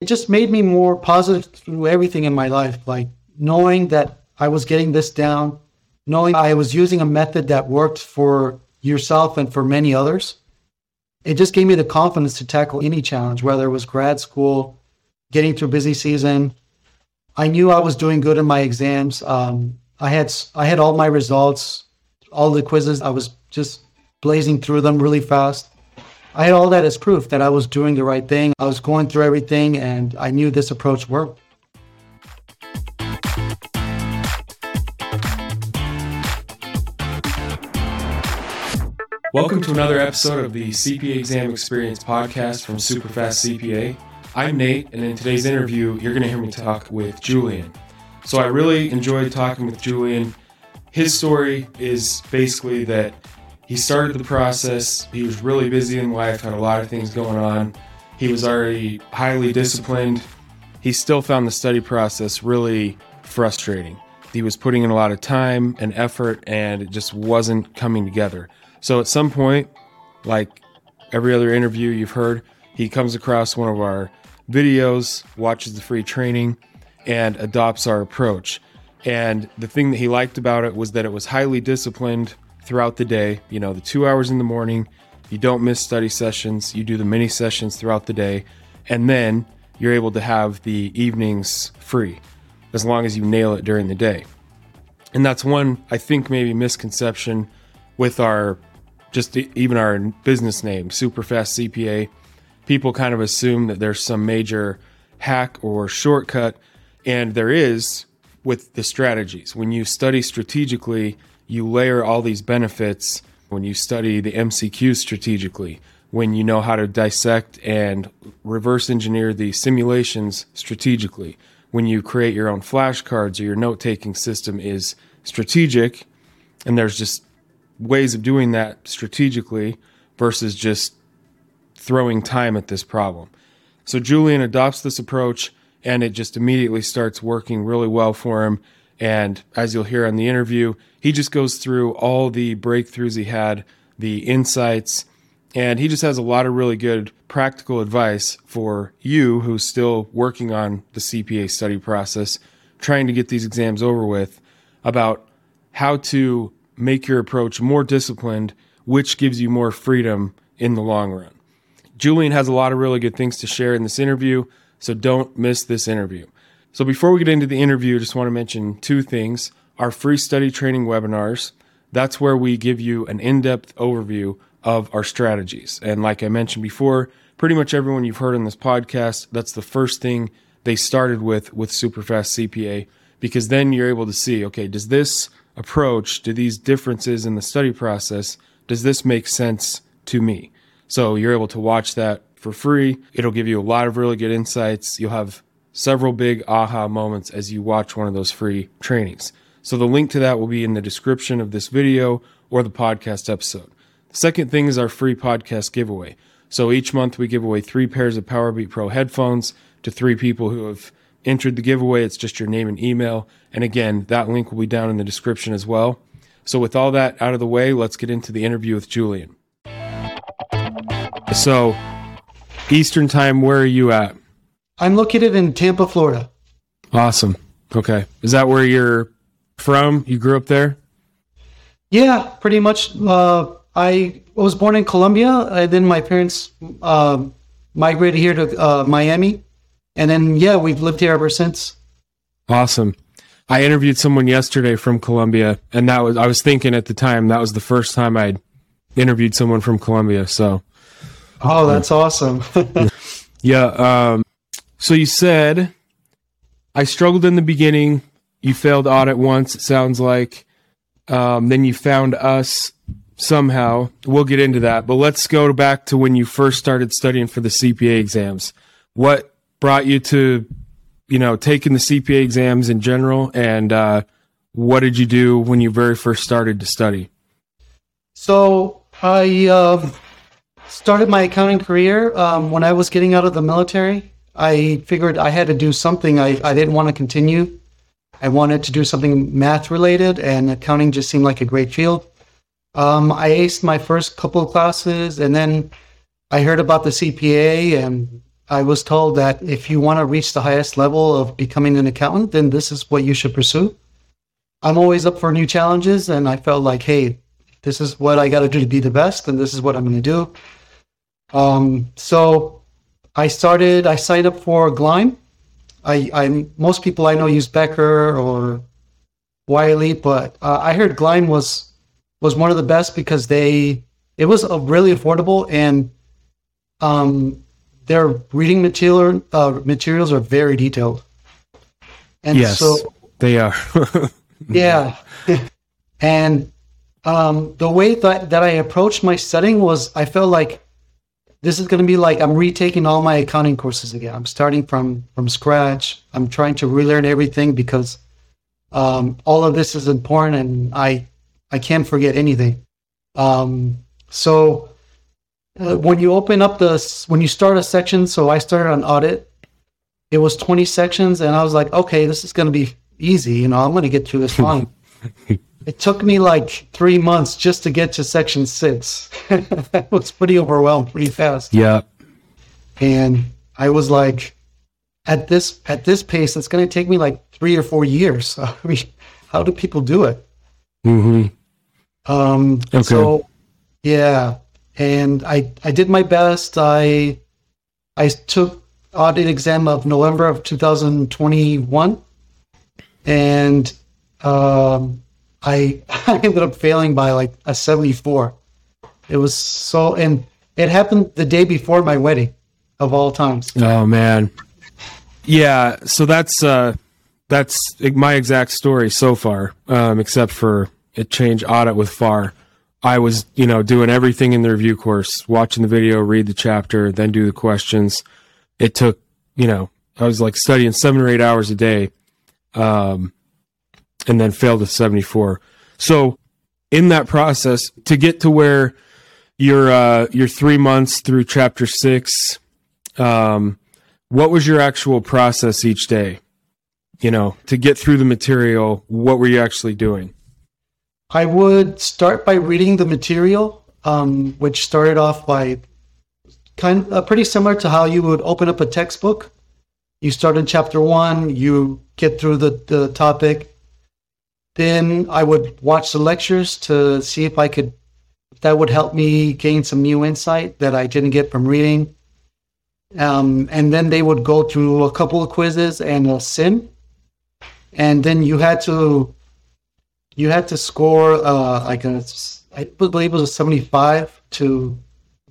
it just made me more positive through everything in my life. Like knowing that I was getting this down, knowing I was using a method that worked for yourself and for many others. It just gave me the confidence to tackle any challenge, whether it was grad school, getting through busy season. I knew I was doing good in my exams. Um, I had I had all my results, all the quizzes. I was just blazing through them really fast. I had all that as proof that I was doing the right thing. I was going through everything and I knew this approach worked. Welcome to another episode of the CPA Exam Experience podcast from Superfast CPA. I'm Nate, and in today's interview, you're going to hear me talk with Julian. So, I really enjoyed talking with Julian. His story is basically that he started the process. He was really busy in life, had a lot of things going on. He was already highly disciplined. He still found the study process really frustrating. He was putting in a lot of time and effort, and it just wasn't coming together. So at some point, like every other interview you've heard, he comes across one of our videos, watches the free training, and adopts our approach. And the thing that he liked about it was that it was highly disciplined throughout the day. You know, the two hours in the morning, you don't miss study sessions, you do the mini sessions throughout the day, and then you're able to have the evenings free as long as you nail it during the day. And that's one, I think, maybe misconception with our just even our business name, Superfast CPA. People kind of assume that there's some major hack or shortcut, and there is with the strategies. When you study strategically, you layer all these benefits when you study the MCQ strategically, when you know how to dissect and reverse engineer the simulations strategically, when you create your own flashcards or your note taking system is strategic, and there's just ways of doing that strategically versus just throwing time at this problem. So Julian adopts this approach and it just immediately starts working really well for him. And as you'll hear on the interview, he just goes through all the breakthroughs he had, the insights, and he just has a lot of really good practical advice for you who's still working on the CPA study process, trying to get these exams over with, about how to make your approach more disciplined, which gives you more freedom in the long run. Julian has a lot of really good things to share in this interview, so don't miss this interview. So before we get into the interview, I just want to mention two things. Our free study training webinars, that's where we give you an in-depth overview of our strategies. And like I mentioned before, pretty much everyone you've heard on this podcast, that's the first thing they started with with Superfast CPA because then you're able to see, okay, does this approach, do these differences in the study process, does this make sense to me? So you're able to watch that for free. It'll give you a lot of really good insights. You'll have several big aha moments as you watch one of those free trainings. So the link to that will be in the description of this video or the podcast episode. The second thing is our free podcast giveaway. So each month we give away three pairs of Powerbeat Pro headphones to three people who have entered the giveaway. It's just your name and email. And again, that link will be down in the description as well. So with all that out of the way, let's get into the interview with Julian. So, Eastern time, where are you at? I'm located in Tampa, Florida. Awesome. Okay. Is that where you're from? You grew up there? Yeah, pretty much. Uh, I was born in Colombia, and then my parents uh, migrated here to uh, Miami, and then yeah, we've lived here ever since. Awesome. I interviewed someone yesterday from Colombia, and that was I was thinking at the time that was the first time I'd interviewed someone from Colombia. So, oh, that's awesome. yeah. Um, so you said I struggled in the beginning. You failed audit once. It sounds like. Um, then you found us somehow. We'll get into that, but let's go back to when you first started studying for the CPA exams. What brought you to, you know, taking the CPA exams in general, and uh, what did you do when you very first started to study? So I uh, started my accounting career um, when I was getting out of the military. I figured I had to do something. I, I didn't want to continue. I wanted to do something math related, and accounting just seemed like a great field. Um, I aced my first couple of classes, and then I heard about the CPA, and I was told that if you want to reach the highest level of becoming an accountant, then this is what you should pursue. I'm always up for new challenges, and I felt like, hey, this is what I got to do to be the best, and this is what I'm going to do. Um, so I started. I signed up for Gleim. I, I most people I know use Becker or Wiley, but uh, I heard Gleim was was one of the best because they it was really affordable and um, their reading material uh, materials are very detailed. And yes, so they are. yeah, and um, the way that that I approached my studying was I felt like this is going to be like I'm retaking all my accounting courses again. I'm starting from from scratch. I'm trying to relearn everything because um, all of this is important, and I I can't forget anything. Um, so uh, when you open up the when you start a section, so I started on audit. It was 20 sections, and I was like, okay, this is going to be easy. You know, I'm going to get through this fine. It took me like three months just to get to section six. that was pretty overwhelmed pretty fast. Yeah. And I was like, at this at this pace, it's going to take me like three or four years. I mean, how do people do it? Mm-hmm. Um, okay. So, yeah, and I I did my best. I I took audit exam of November of 2021, and um, I I ended up failing by like a 74. It was so, and it happened the day before my wedding, of all times. Oh man, yeah. So that's uh, that's my exact story so far, um, except for it changed audit with FAR. I was, you know, doing everything in the review course, watching the video, read the chapter, then do the questions. It took, you know, I was like studying seven or eight hours a day, um, and then failed with 74. So in that process, to get to where you're, uh, you're three months through chapter six, um, what was your actual process each day? You know, to get through the material, what were you actually doing? I would start by reading the material, um, which started off by kind of uh, pretty similar to how you would open up a textbook. You start in chapter one, you get through the, the topic. Then I would watch the lectures to see if I could, if that would help me gain some new insight that I didn't get from reading. Um, and then they would go through a couple of quizzes and a sim. And then you had to you had to score uh, like a, I believe it was a 75 to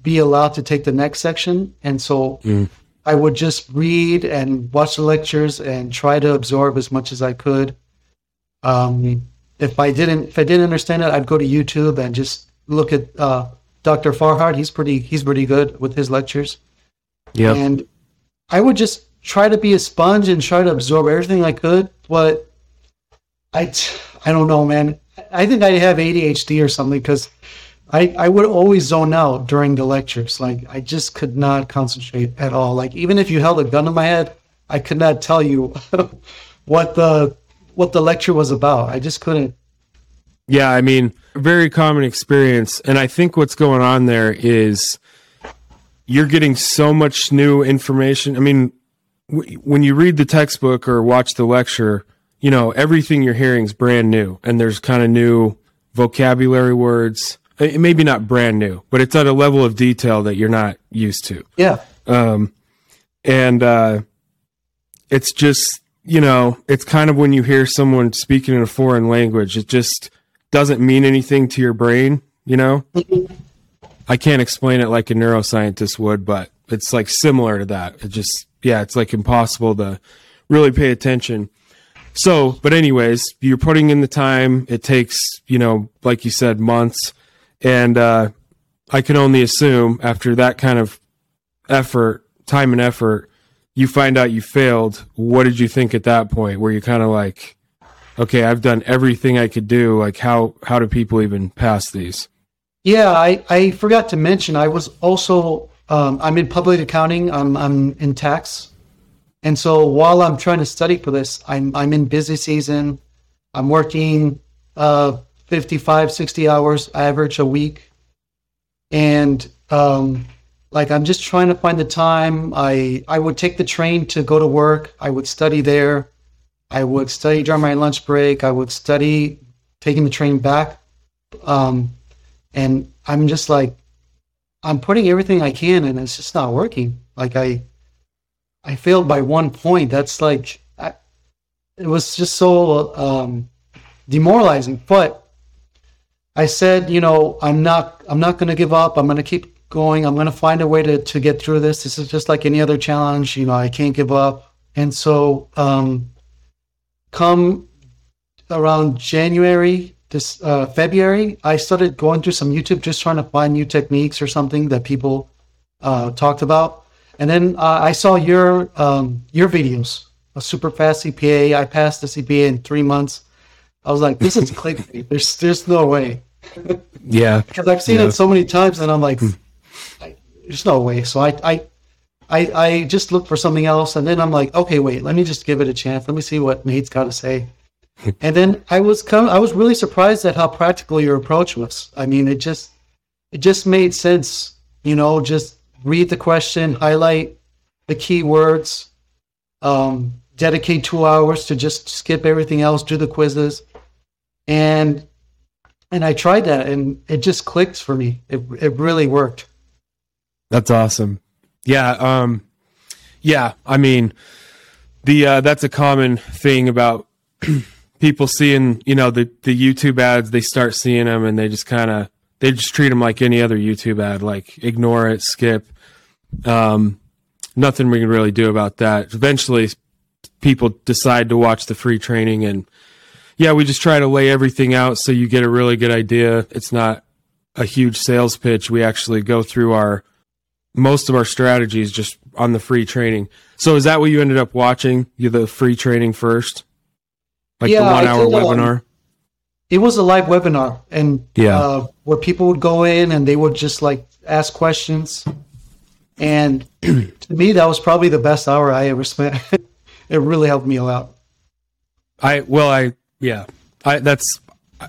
be allowed to take the next section. And so mm. I would just read and watch the lectures and try to absorb as much as I could. Um, if I didn't, if I didn't understand it, I'd go to YouTube and just look at uh, Dr. Farhat. He's pretty, he's pretty good with his lectures. Yeah. And I would just try to be a sponge and try to absorb everything I could. But I, I don't know, man. I think I have ADHD or something because I, I would always zone out during the lectures. Like I just could not concentrate at all. Like even if you held a gun to my head, I could not tell you what the what the lecture was about. I just couldn't. Yeah, I mean, very common experience, and I think what's going on there is you're getting so much new information. I mean, w- when you read the textbook or watch the lecture, you know, everything you're hearing is brand new and there's kind of new vocabulary words. It maybe not brand new, but it's at a level of detail that you're not used to. Yeah. Um, and, uh, it's just, you know, it's kind of when you hear someone speaking in a foreign language, it just doesn't mean anything to your brain, you know? I can't explain it like a neuroscientist would, but it's like similar to that. It just, yeah, it's like impossible to really pay attention. So, but anyways, you're putting in the time. It takes, you know, like you said, months. And uh, I can only assume after that kind of effort, time and effort, you find out you failed. What did you think at that point? Where you kind of like, okay, I've done everything I could do. Like, how how do people even pass these? Yeah, I, I forgot to mention I was also um, I'm in public accounting. I'm I'm in tax and so while I'm trying to study for this, I'm I'm in busy season. I'm working uh, 55, 60 hours average a week. And um, like I'm just trying to find the time. I I would take the train to go to work. I would study there. I would study during my lunch break. I would study taking the train back. Um, and I'm just like, I'm putting everything I can, and it's just not working. Like I, I failed by one point. That's like, I, it was just so um, demoralizing. But I said, you know, I'm not, I'm not going to give up. I'm going to keep going. I'm going to find a way to, to get through this. This is just like any other challenge. You know, I can't give up. And so, um, come around January, this uh, February, I started going through some YouTube, just trying to find new techniques or something that people uh, talked about. And then uh, I saw your um, your videos, a super fast CPA. I passed the CPA in three months. I was like, this is clickbait. There's there's no way. yeah, because I've seen yeah. it so many times, and I'm like, there's no way. So I, I, I, I just looked for something else, and then I'm like, okay, wait, let me just give it a chance. Let me see what Nate's got to say. and then I was come, I was really surprised at how practical your approach was. I mean, it just, it just made sense. You know, just read the question, highlight the key words, um, dedicate two hours to just skip everything else, do the quizzes, and and I tried that, and it just clicked for me. It it really worked. That's awesome. Yeah. Um, yeah. I mean, the, uh, that's a common thing about people seeing, you know, the, the YouTube ads, they start seeing them and they just kind of, they just treat them like any other YouTube ad, like ignore it, skip. Um, nothing we can really do about that. Eventually people decide to watch the free training and yeah, we just try to lay everything out so you get a really good idea. It's not a huge sales pitch. We actually go through our, most of our strategies just on the free training. So is that what you ended up watching? You the free training first, like Yeah, the I one hour did, um, webinar. It was a live webinar, and Yeah. uh, where people would go in and they would just like ask questions. And to me, that was probably the best hour I ever spent. it really helped me a lot. I well, I yeah, I that's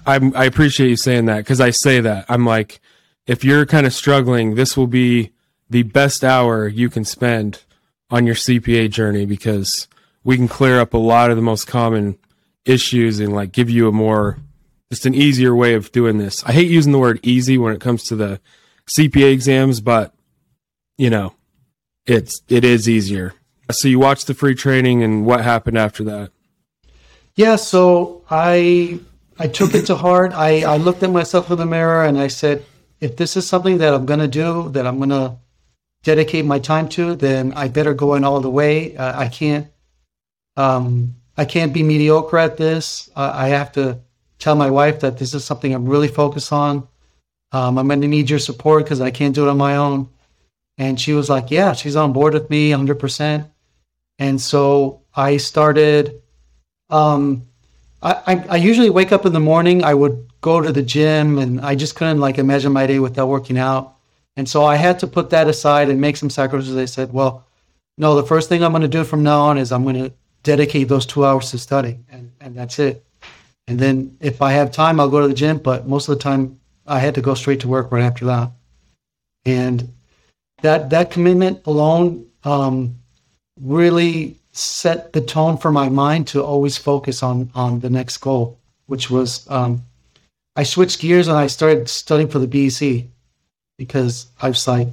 I I appreciate you saying that because I say that I'm like, if you're kind of struggling, this will be the best hour you can spend on your CPA journey because we can clear up a lot of the most common issues and like give you a more just an easier way of doing this. I hate using the word easy when it comes to the CPA exams, but you know, it's it is easier. So you watched the free training and what happened after that? Yeah, so I I took it to heart. I, I looked at myself in the mirror and I said, if this is something that I'm gonna do, that I'm gonna dedicate my time to, then I better go in all the way. Uh, I can't um, I can't be mediocre at this. Uh, I have to tell my wife that this is something I'm really focused on. Um, I'm gonna need your support because I can't do it on my own. And she was like, yeah, she's on board with me 100%. And so I started um, I, I, I usually wake up in the morning. I would go to the gym, and I just couldn't like imagine my day without working out. And so I had to put that aside and make some sacrifices. I said, well, no, the first thing I'm going to do from now on is I'm going to dedicate those two hours to studying, and and that's it. And then if I have time, I'll go to the gym. But most of the time, I had to go straight to work right after that. And that that commitment alone um, really set the tone for my mind to always focus on on the next goal, which was um, I switched gears and I started studying for the BEC because I was like,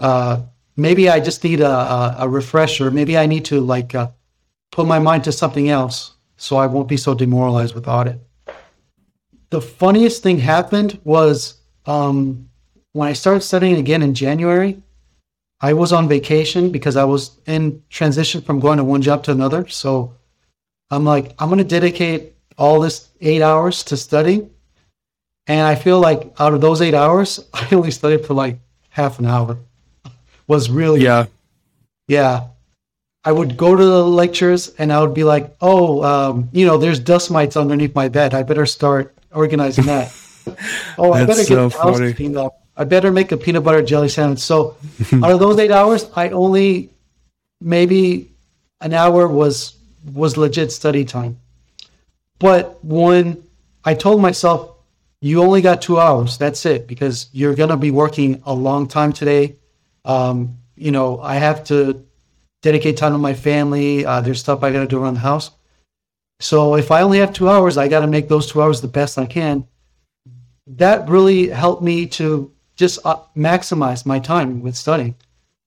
uh, maybe I just need a, a, a refresher. Maybe I need to like uh, put my mind to something else so I won't be so demoralized with audit. The funniest thing happened was um, when I started studying again in January. I was on vacation because I was in transition from going to one job to another. So I'm like, I'm going to dedicate all this eight hours to study. And I feel like out of those eight hours, I only studied for like half an hour. Was really, Yeah. yeah. I would go to the lectures and I would be like, oh, um, you know, there's dust mites underneath my bed. I better start organizing that. oh, I better so get the house cleaned up. I better make a peanut butter jelly sandwich. So out of those eight hours, I only maybe an hour was was legit study time. But when I told myself, you only got two hours, that's it, because you're gonna be working a long time today. Um, you know, I have to dedicate time to my family. Uh, there's stuff I got to do around the house. So if I only have two hours, I got to make those two hours the best I can. That really helped me to just uh, maximize my time with studying.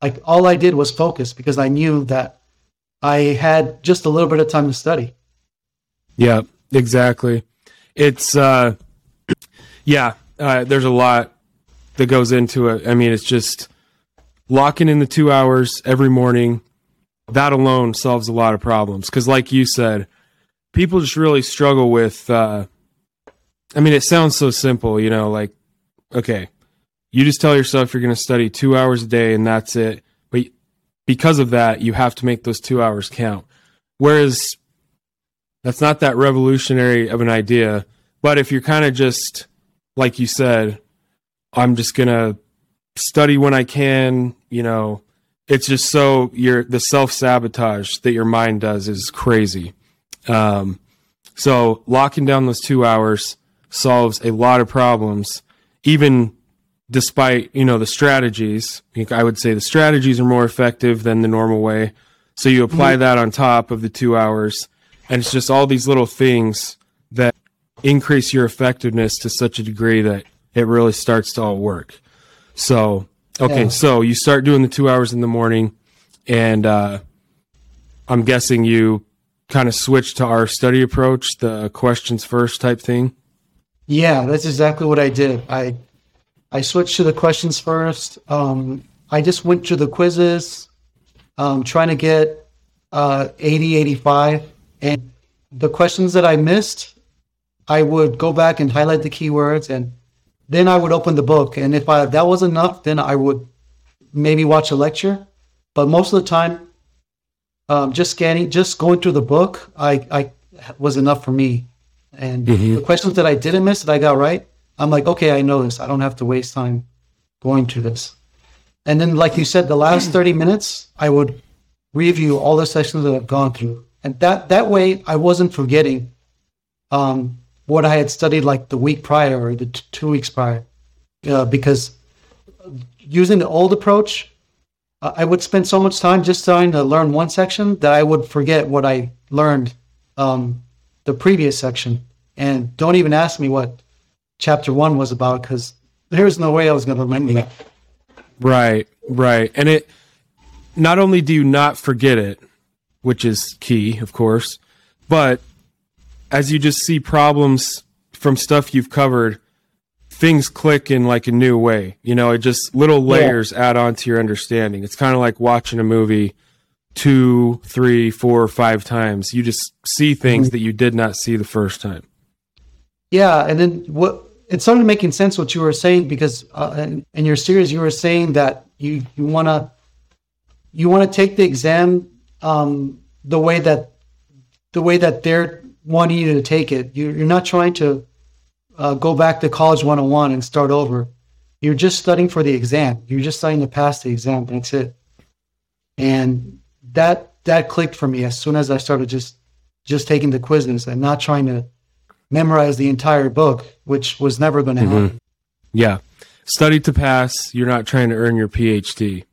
Like all I did was focus because I knew that I had just a little bit of time to study. Yeah, exactly. It's uh yeah, uh, there's a lot that goes into it. I mean, it's just locking in the 2 hours every morning. That alone solves a lot of problems cuz like you said, people just really struggle with uh I mean, it sounds so simple, you know, like okay, you just tell yourself you're going to study 2 hours a day and that's it. But because of that, you have to make those 2 hours count. Whereas that's not that revolutionary of an idea. But if you're kind of just, like you said, I'm just going to study when I can, you know, it's just so your the self sabotage that your mind does is crazy. Um, so locking down those two hours solves a lot of problems, even despite you know the strategies. I would say the strategies are more effective than the normal way. So you apply that on top of the two hours, and it's just all these little things that increase your effectiveness to such a degree that it really starts to all work. So, okay, Yeah. so you start doing the two hours in the morning, and uh, I'm guessing you kind of switch to our study approach, the questions first type thing. Yeah, that's exactly what I did. I I switched to the questions first. Um, I just went to the quizzes, um, trying to get uh, 80, 85. And the questions that I missed, I would go back and highlight the keywords, and then I would open the book. And if I, that was enough, then I would maybe watch a lecture. But most of the time, um, just scanning, just going through the book, I, I was enough for me. And the questions that I didn't miss that I got right, I'm like, okay, I know this. I don't have to waste time going through this. And then, like you said, the last 30 minutes, I would review all the sessions that I've gone through. And that, that way, I wasn't forgetting um, what I had studied like the week prior or the t- two weeks prior. Uh, because using the old approach, uh, I would spend so much time just trying to learn one section that I would forget what I learned um, the previous section. And don't even ask me what chapter one was about because there's no way I was going to remember that. Right, right. And it not only do you not forget it, which is key, of course, but as you just see problems from stuff you've covered, things click in like a new way. You know, it just little layers add on to your understanding. It's kind of like watching a movie two, three, four, five times. You just see things that you did not see the first time. Yeah, and then what it started making sense what you were saying because uh, in, in your series you were saying that you you want to you want to take the exam um, the way that the way that they're wanting you to take it. You, you're not trying to uh, go back to college 101 and start over. You're just studying for the exam. You're just studying to pass the exam. That's it. And that that clicked for me as soon as I started just just taking the quizzes and not trying to memorize the entire book, which was never going to happen. Yeah. Study to pass. You're not trying to earn your PhD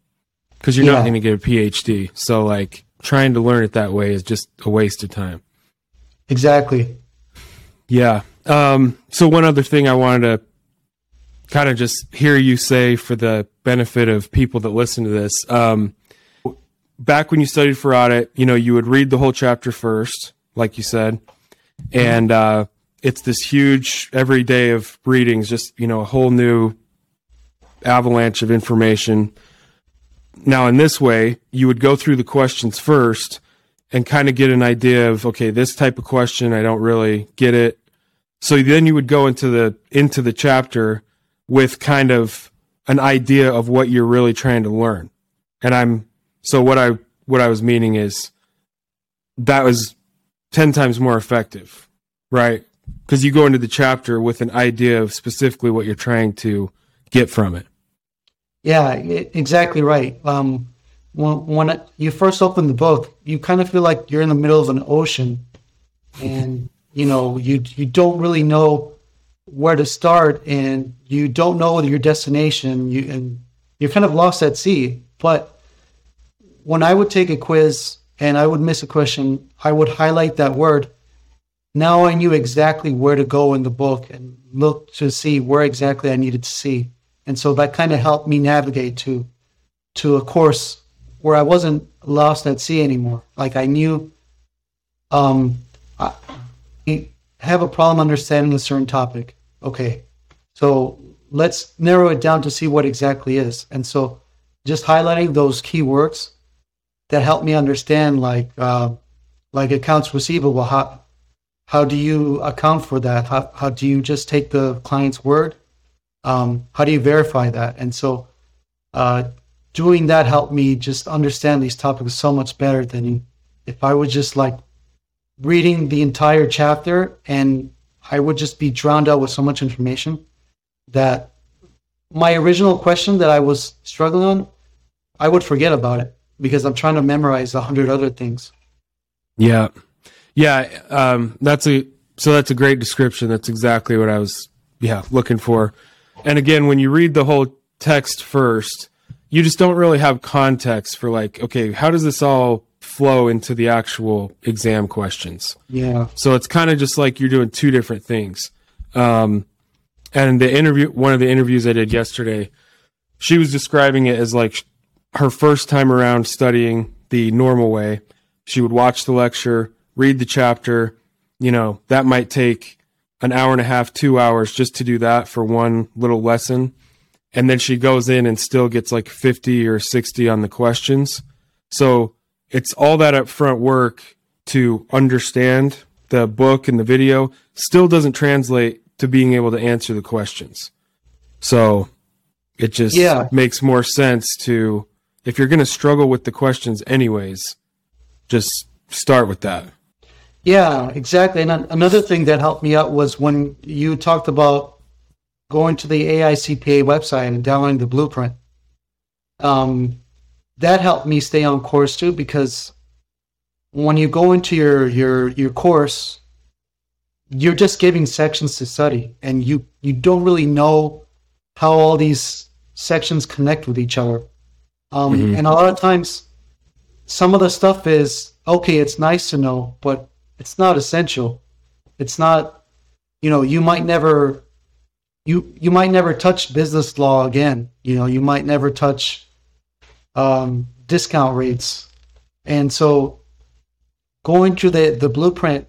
because you're not going to get a PhD. So, like, trying to learn it that way is just a waste of time. Exactly. Yeah. Um, so, one other thing I wanted to kind of just hear you say for the benefit of people that listen to this. Um, back when you studied for audit, you know, you would read the whole chapter first, like you said, and uh, it's this huge every day of readings, just you know, a whole new avalanche of information. Now, in this way, you would go through the questions first and kind of get an idea of okay, this type of question I don't really get it. So then you would go into the into the chapter with kind of an idea of what you're really trying to learn. And I'm so what I what I was meaning is that was 10 times more effective, right? Because you go into the chapter with an idea of specifically what you're trying to get from it. Yeah, exactly right. Um, when, when you first open the book, you kind of feel like you're in the middle of an ocean, and you know you you don't really know where to start, and you don't know your destination. You and you're kind of lost at sea. But when I would take a quiz and I would miss a question, I would highlight that word. Now I knew exactly where to go in the book and look to see where exactly I needed to see. And so that kind of helped me navigate to to a course where I wasn't lost at sea anymore. Like I knew um I have a problem understanding a certain topic. Okay. So let's narrow it down to see what exactly is. And so just highlighting those key words that help me understand like uh, like accounts receivable how how do you account for that how, how do you just take the client's word um, how do you verify that and so uh, doing that helped me just understand these topics so much better than if i was just like reading the entire chapter and i would just be drowned out with so much information that my original question that i was struggling on i would forget about it because I'm trying to memorize a hundred other things. Yeah, yeah. Um, that's a so that's a great description. That's exactly what I was yeah looking for. And again, when you read the whole text first, you just don't really have context for like, okay, how does this all flow into the actual exam questions? Yeah. So it's kind of just like you're doing two different things. Um, and the interview, one of the interviews I did yesterday, she was describing it as like her first time around studying the normal way, she would watch the lecture, read the chapter. You know, that might take an hour and a half, two hours just to do that for one little lesson. And then she goes in and still gets like 50 or 60 on the questions. So it's all that upfront work to understand the book and the video still doesn't translate to being able to answer the questions. So it just yeah. makes more sense to if you're going to struggle with the questions anyways, just start with that. Yeah, exactly. And another thing that helped me out was when you talked about going to the AICPA website and downloading the blueprint. Um, that helped me stay on course too because when you go into your your your course, you're just giving sections to study, and you you don't really know how all these sections connect with each other. Um, mm-hmm. And a lot of times, some of the stuff is okay, it's nice to know, but it's not essential. It's not, you know, you might never, you you might never touch business law again. You know, you might never touch um, discount rates, and so going through the the blueprint,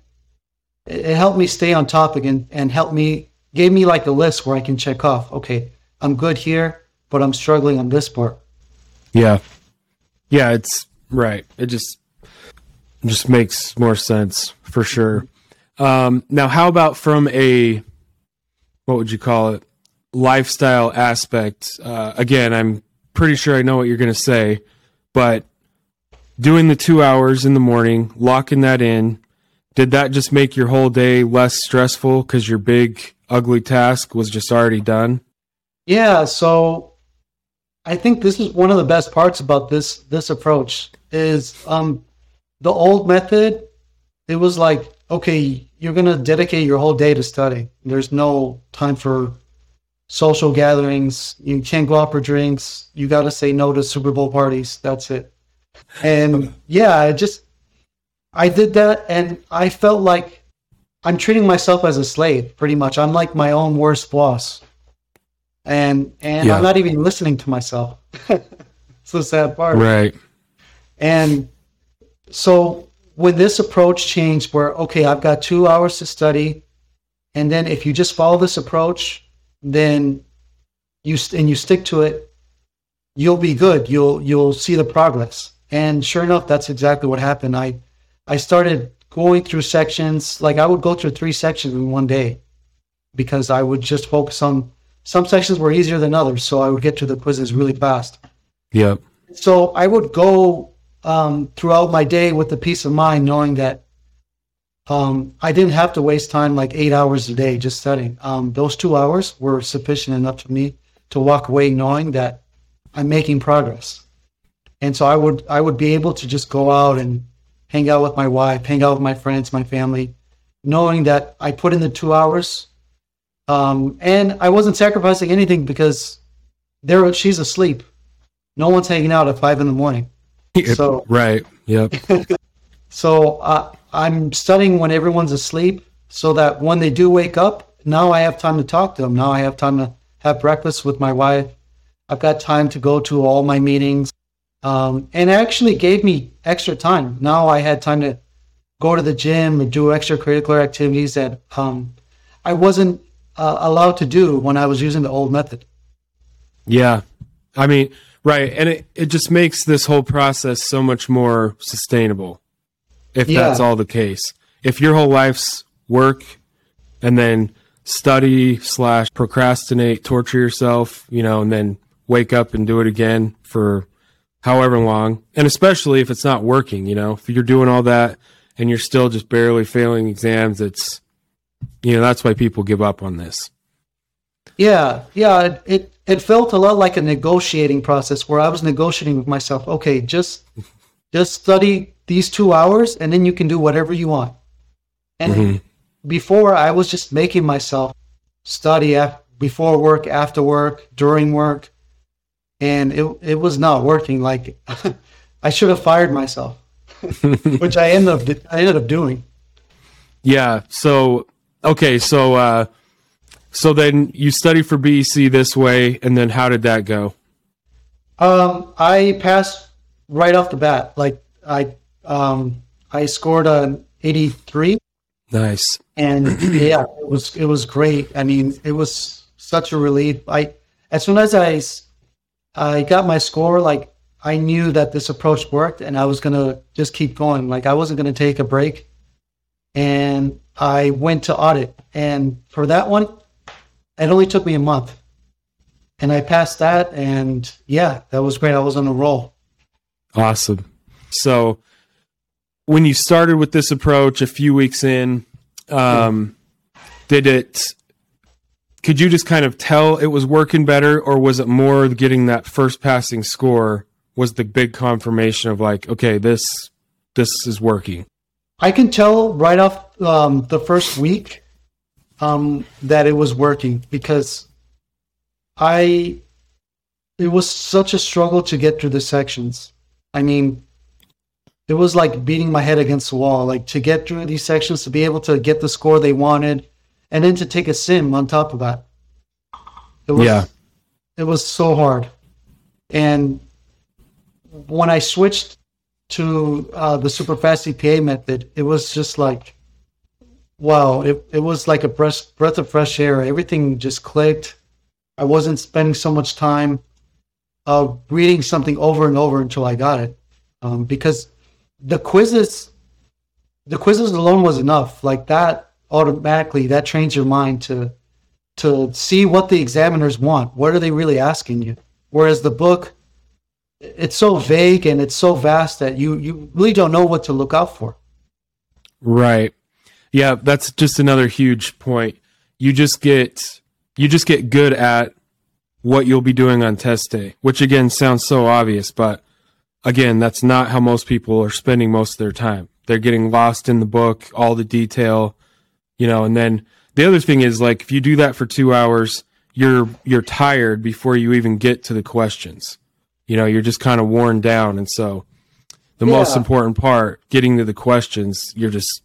it, it helped me stay on topic and and helped me gave me like a list where I can check off. Okay, I'm good here, but I'm struggling on this part. Yeah. Yeah, it's right. It just just makes more sense for sure. Um, now, how about from a what would you call it lifestyle aspect? Uh, again, I'm pretty sure I know what you're going to say, but doing the two hours in the morning, locking that in, did that just make your whole day less stressful because your big ugly task was just already done? Yeah. So I think this is one of the best parts about this this approach is um the old method it was like okay you're going to dedicate your whole day to study there's no time for social gatherings you can't go out for drinks you got to say no to super bowl parties that's it and yeah i just i did that and i felt like i'm treating myself as a slave pretty much i'm like my own worst boss and and yeah. I'm not even listening to myself. it's the sad part. Right. And so when this approach changed, where okay, I've got two hours to study, and then if you just follow this approach, then you and you stick to it, you'll be good. You'll you'll see the progress. And sure enough, that's exactly what happened. I I started going through sections like I would go through three sections in one day because I would just focus on some sections were easier than others, so I would get to the quizzes really fast. Yeah. So I would go um, throughout my day with the peace of mind, knowing that um, I didn't have to waste time like eight hours a day just studying. Um, those two hours were sufficient enough for me to walk away knowing that I'm making progress. And so I would I would be able to just go out and hang out with my wife, hang out with my friends, my family, knowing that I put in the two hours um, and I wasn't sacrificing anything because there she's asleep. no one's hanging out at five in the morning. So right. Yep. so uh, I'm studying when everyone's asleep, so that when they do wake up, now I have time to talk to them. Now I have time to have breakfast with my wife. I've got time to go to all my meetings. Um, and it actually gave me extra time. Now I had time to go to the gym and do extracurricular activities that um, I wasn't uh, allowed to do when I was using the old method. Yeah. I mean, right. And it, it just makes this whole process so much more sustainable if Yeah. that's all the case. If your whole life's work and then study slash procrastinate, torture yourself, you know, and then wake up and do it again for however long, and especially if it's not working, you know, if you're doing all that and you're still just barely failing exams, it's, you know, that's why people give up on this. Yeah, yeah. It, it felt a lot like a negotiating process where I was negotiating with myself. Okay, just just study these two hours, and then you can do whatever you want. And Mhm. before, I was just making myself study af- before work, after work, during work, and it it was not working. Like I should have fired myself, which I ended up I ended up doing. Yeah. So okay. So uh, so then you study for BEC this way, and then how did that go? Um, I passed right off the bat. Like I, um, I scored an 83, Nice. and yeah, it was it was great. I mean, it was such a relief. I as soon as I I got my score, like I knew that this approach worked, and I was gonna just keep going. Like I wasn't gonna take a break, and I went to audit, and for that one, it only took me a month. And I passed that, and yeah, that was great. I was on a roll. Awesome. So when you started with this approach a few weeks in, um, did it? Could you just kind of tell it was working better, or was it more getting that first passing score was the big confirmation of like, okay, this this is working? I can tell right off um, the first week um, that it was working because I it was such a struggle to get through the sections. I mean, it was like beating my head against the wall, like to get through these sections to be able to get the score they wanted, and then to take a sim on top of that. It was, Yeah. it was so hard. And when I switched to uh, the super fast CPA method, it was just like, wow, it, it was like a breath, breath of fresh air. Everything just clicked. I wasn't spending so much time uh, reading something over and over until I got it. Um, because the quizzes, the quizzes alone was enough. Like that automatically, that trains your mind to to see what the examiners want. What are they really asking you? Whereas the book, it's so vague and it's so vast that you you really don't know what to look out for. Right. Yeah, that's just another huge point. You just get you just get good at what you'll be doing on test day, which again sounds so obvious, but again, that's not how most people are spending most of their time. They're getting lost in the book, all the detail, you know, and then the other thing is like if you do that for 2 hours, you're you're tired before you even get to the questions. You know, you're just kind of worn down and so the most important part, getting to the questions, you're just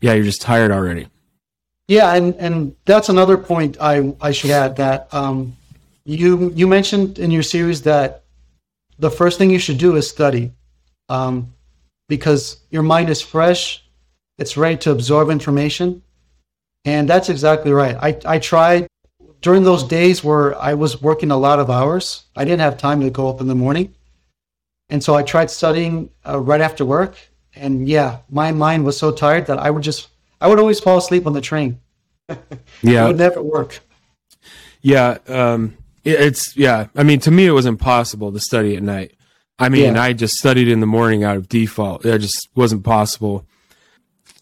yeah, you're just tired already. Yeah, and and that's another point I I should add that um, you you mentioned in your series that the first thing you should do is study, um, because your mind is fresh, it's ready to absorb information, and that's exactly right. I I tried during those days where I was working a lot of hours. I didn't have time to go up in the morning, and so I tried studying uh, right after work. And yeah, my mind was so tired that I would just I would always fall asleep on the train. Yeah, it would never work. yeah. Um, it- it's yeah. I mean, to me, it was impossible to study at night. I mean, Yeah. I just studied in the morning out of default. It just wasn't possible.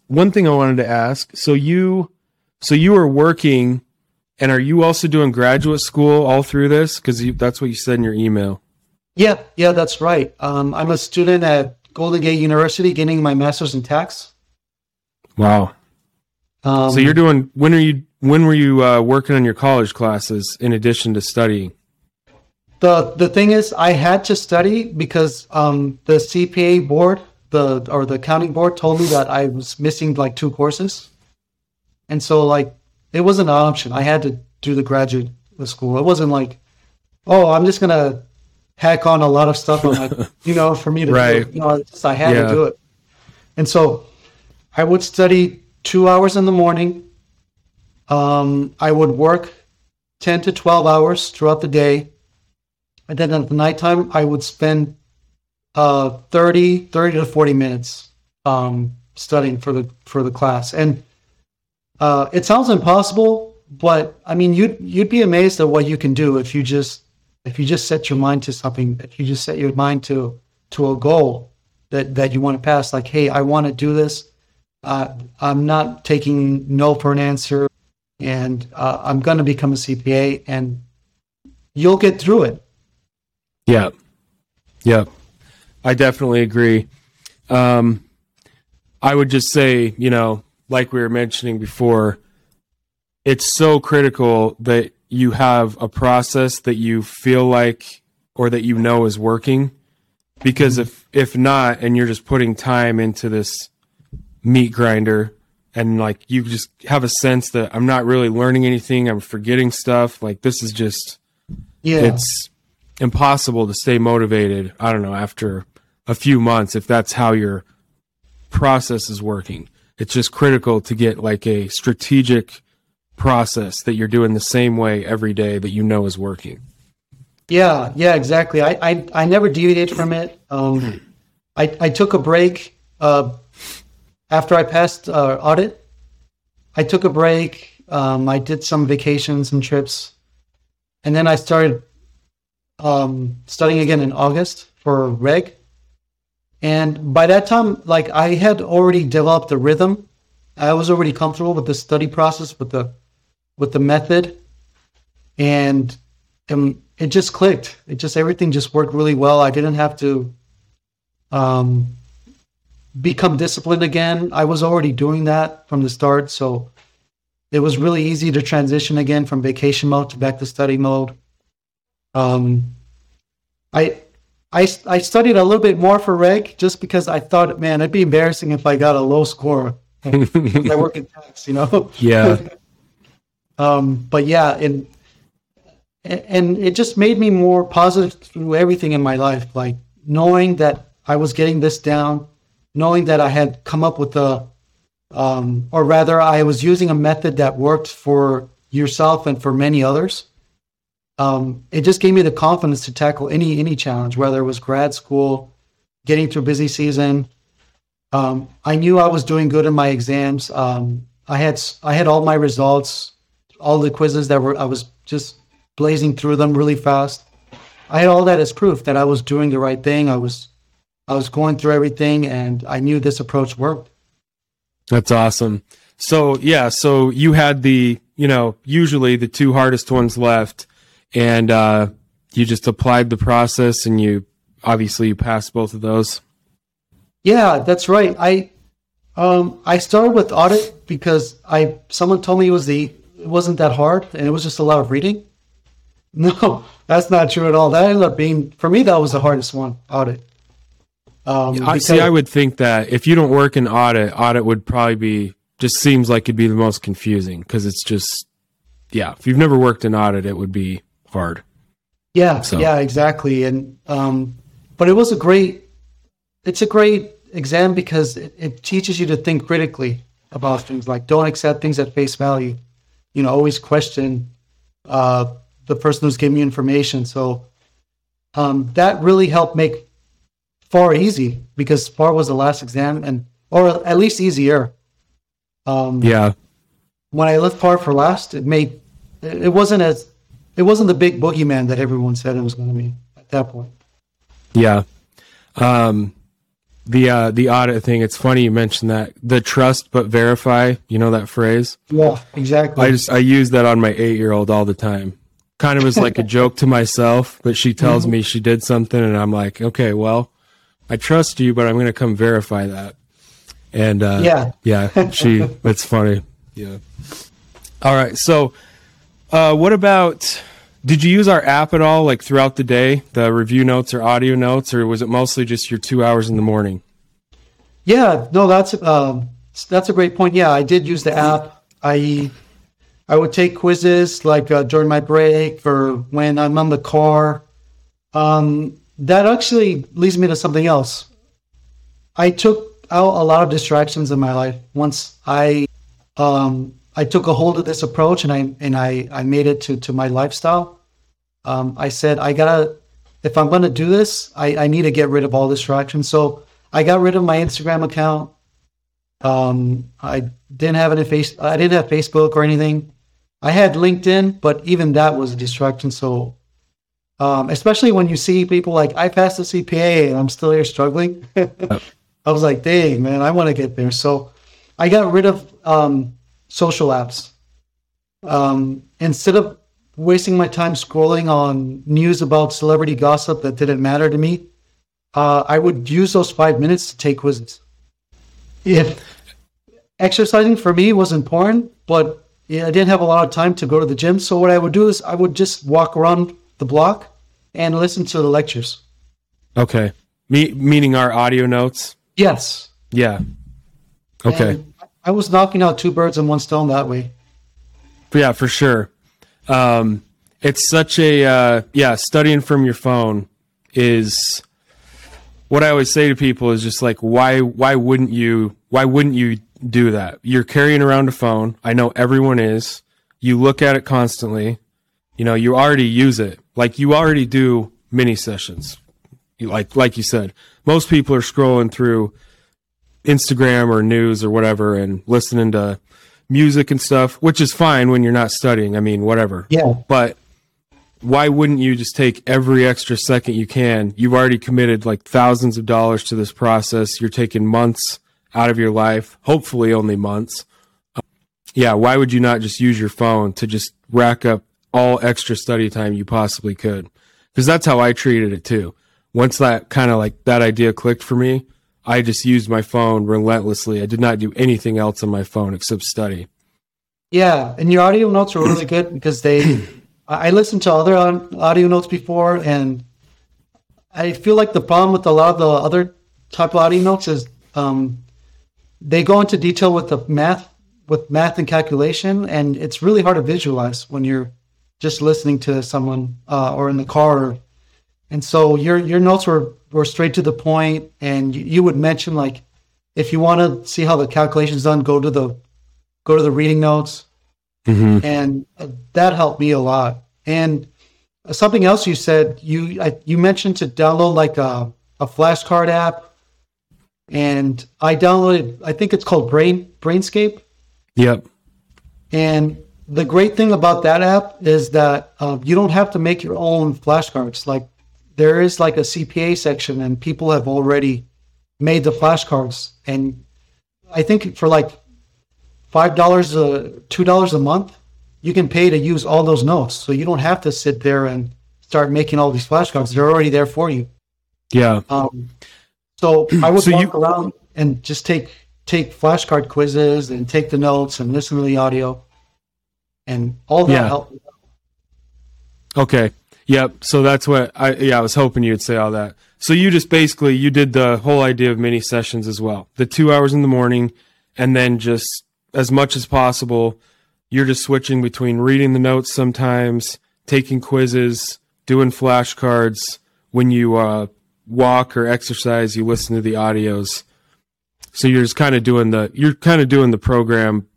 One thing I wanted to ask: so you, so you were working, and are you also doing graduate school all through this? Because that's what you said in your email. Yeah, yeah, that's right. Um, I'm a student at Golden Gate University, getting my master's in tax. Wow. Um, so you're doing when are you when were you uh, working on your college classes in addition to studying? the the thing is, I had to study because um, the CPA board, the or the accounting board, told me that I was missing like two courses, and so like it wasn't an option. I had to do the graduate school. It wasn't like, oh, I'm just gonna hack on a lot of stuff, on my, you know, for me to Right. do. it. You know, just, I had Yeah. to do it, and so I would study two hours in the morning. Um, I would work 10 to 12 hours throughout the day. And then at the nighttime, I would spend uh, 30, 30 to 40 minutes um, studying for the for the class. And uh, it sounds impossible, but I mean, you'd you'd be amazed at what you can do if you just if you just set your mind to something. If you just set your mind to to a goal that that you want to pass. Like, hey, I want to do this. Uh, I'm not taking no for an answer and uh, I'm going to become a CPA, and you'll get through it. Yeah. Yeah. I definitely agree. Um, I would just say, you know, like we were mentioning before, it's so critical that you have a process that you feel like or that you know is working. Because if if not, and you're just putting time into this meat grinder, and like you just have a sense that I'm not really learning anything, I'm forgetting stuff. Like this is just Yeah, it's impossible to stay motivated. I don't know after a few months if that's how your process is working. It's just critical to get like a strategic process that you're doing the same way every day that you know is working. yeah, yeah, exactly. I I, I never deviated from it. Um, I I took a break uh, after I passed uh, audit. I took a break. Um, I did some vacations and trips, and then I started um, studying again in August for reg. And by that time, like I had already developed a rhythm. I was already comfortable with the study process, with the with the method, and um, it just clicked. It just everything just worked really well. I didn't have to um, become disciplined again. I was already doing that from the start, so it was really easy to transition again from vacation mode to back to study mode. Um, I, I, I studied a little bit more for reg just because I thought, man, it'd be embarrassing if I got a low score. I work in tax, you know. yeah. Um, but yeah, and and it just made me more positive through everything in my life. Like knowing that I was getting this down, knowing that I had come up with a, um, or rather, I was using a method that worked for yourself and for many others. Um, it just gave me the confidence to tackle any any challenge, whether it was grad school, getting through busy season. Um, I knew I was doing good in my exams. Um, I had I had all my results, all the quizzes that were I was just blazing through them really fast. I had all that as proof that I was doing the right thing. I was I was going through everything, and I knew this approach worked. That's awesome. So yeah, so you had the, you know, usually the two hardest ones left and uh you just applied the process and you obviously you passed both of those. Yeah, that's right. I um I started with audit because I someone told me it was the wasn't that hard and it was just a lot of reading. No, that's not true at all. That ended up being for me that was the hardest one, audit. Um, I see I would think that if you don't work in audit, audit would probably be just seems like it'd be the most confusing because it's just yeah, if you've never worked in audit, it would be hard. Yeah, So- yeah, exactly. And um, but it was a great. It's a great exam because it, it teaches you to think critically about things. Like don't accept things at face value. You know, always question uh, the person who's giving you information. So um, that really helped make FAR easy because FAR was the last exam and or at least easier. Um, Yeah. when I left FAR for last, it made it wasn't as it wasn't the big boogeyman that everyone said it was going to be at that point. Yeah. Um the uh the audit thing, it's funny you mentioned that. The trust but verify, you know that phrase? Yeah, exactly. I just I use that on my 8-year-old all the time. Kind of as like a joke to myself, but she tells me she did something and I'm like, "Okay, well, I trust you, but I'm going to come verify that." And uh Yeah. yeah, she it's funny. Yeah. All right. So, uh what about Did you use our app at all, like throughout the day, the review notes or audio notes, or was it mostly just your two hours in the morning? Yeah, no, that's um, that's a great point. Yeah, I did use the app. I I would take quizzes like uh, during my break or when I'm on the car. Um, that actually leads me to something else. I took out a lot of distractions in my life once I um, I took a hold of this approach and I and I, I made it to, to my lifestyle. Um, I said I gotta if I'm gonna do this, I, I need to get rid of all distractions. So I got rid of my Instagram account. Um, I didn't have any face I didn't have Facebook or anything. I had LinkedIn, but even that was a distraction. So um, especially when you see people like I passed the CPA and I'm still here struggling. I was like, dang, man, I want to get there. So I got rid of um, social apps. Um, instead of wasting my time scrolling on news about celebrity gossip that didn't matter to me, uh, I would use those five minutes to take quizzes. If exercising for me was important, but yeah, I didn't have a lot of time to go to the gym. So what I would do is I would just walk around the block and listen to the lectures. Okay. Me- meaning our audio notes? Yes. Yeah. Okay. And I was knocking out two birds in one stone that way. Yeah, for sure. Um, it's such a uh, yeah. Studying from your phone is what I always say to people is just like why why wouldn't you why wouldn't you do that? You're carrying around a phone. I know everyone is. You look at it constantly. You know, you already use it. Like you already do mini sessions. Like like you said, most people are scrolling through Instagram or news or whatever and listening to music and stuff, which is fine when you're not studying. I mean, whatever. Yeah. But why wouldn't you just take every extra second you can? You've already committed like thousands of dollars to this process. You're taking months out of your life, hopefully only months. Um, yeah, why would you not just use your phone to just rack up all extra study time you possibly could? Because that's how I treated it too. Once that kind of like that idea clicked for me, I just used my phone relentlessly. I did not do anything else on my phone except study. Yeah, and your audio notes are really good because they. I listened to other audio notes before, and I feel like the problem with a lot of the other type of audio notes is um, they go into detail with the math, with math and calculation, and it's really hard to visualize when you're just listening to someone uh, or in the car. And so your your notes were were straight to the point, and you, you would mention like if you want to see how the calculation's done, go to the go to the reading notes Mm-hmm. And that helped me a lot. And something else you said, you I, you mentioned to download like a, a flashcard app. And I downloaded, I think it's called Brain Brainscape. Yep. And the great thing about that app is that uh, you don't have to make your own flashcards. Like there is like a CPA section, and people have already made the flashcards. And I think for like five dollars a two dollars a month you can pay to use all those notes. So you don't have to sit there and start making all these flashcards. They're already there for you. Yeah. Um, so i would so walk you... around and just take take flashcard quizzes and take the notes and listen to the audio and all that yeah. helped okay yep so that's what i yeah i was hoping you'd say all that so you just basically you did the whole idea of mini sessions as well the two hours in the morning and then just as much as possible, you're just switching between reading the notes sometimes, taking quizzes, doing flashcards. When you uh, walk or exercise, you listen to the audios. So you're just kind of doing the you're kind of doing the program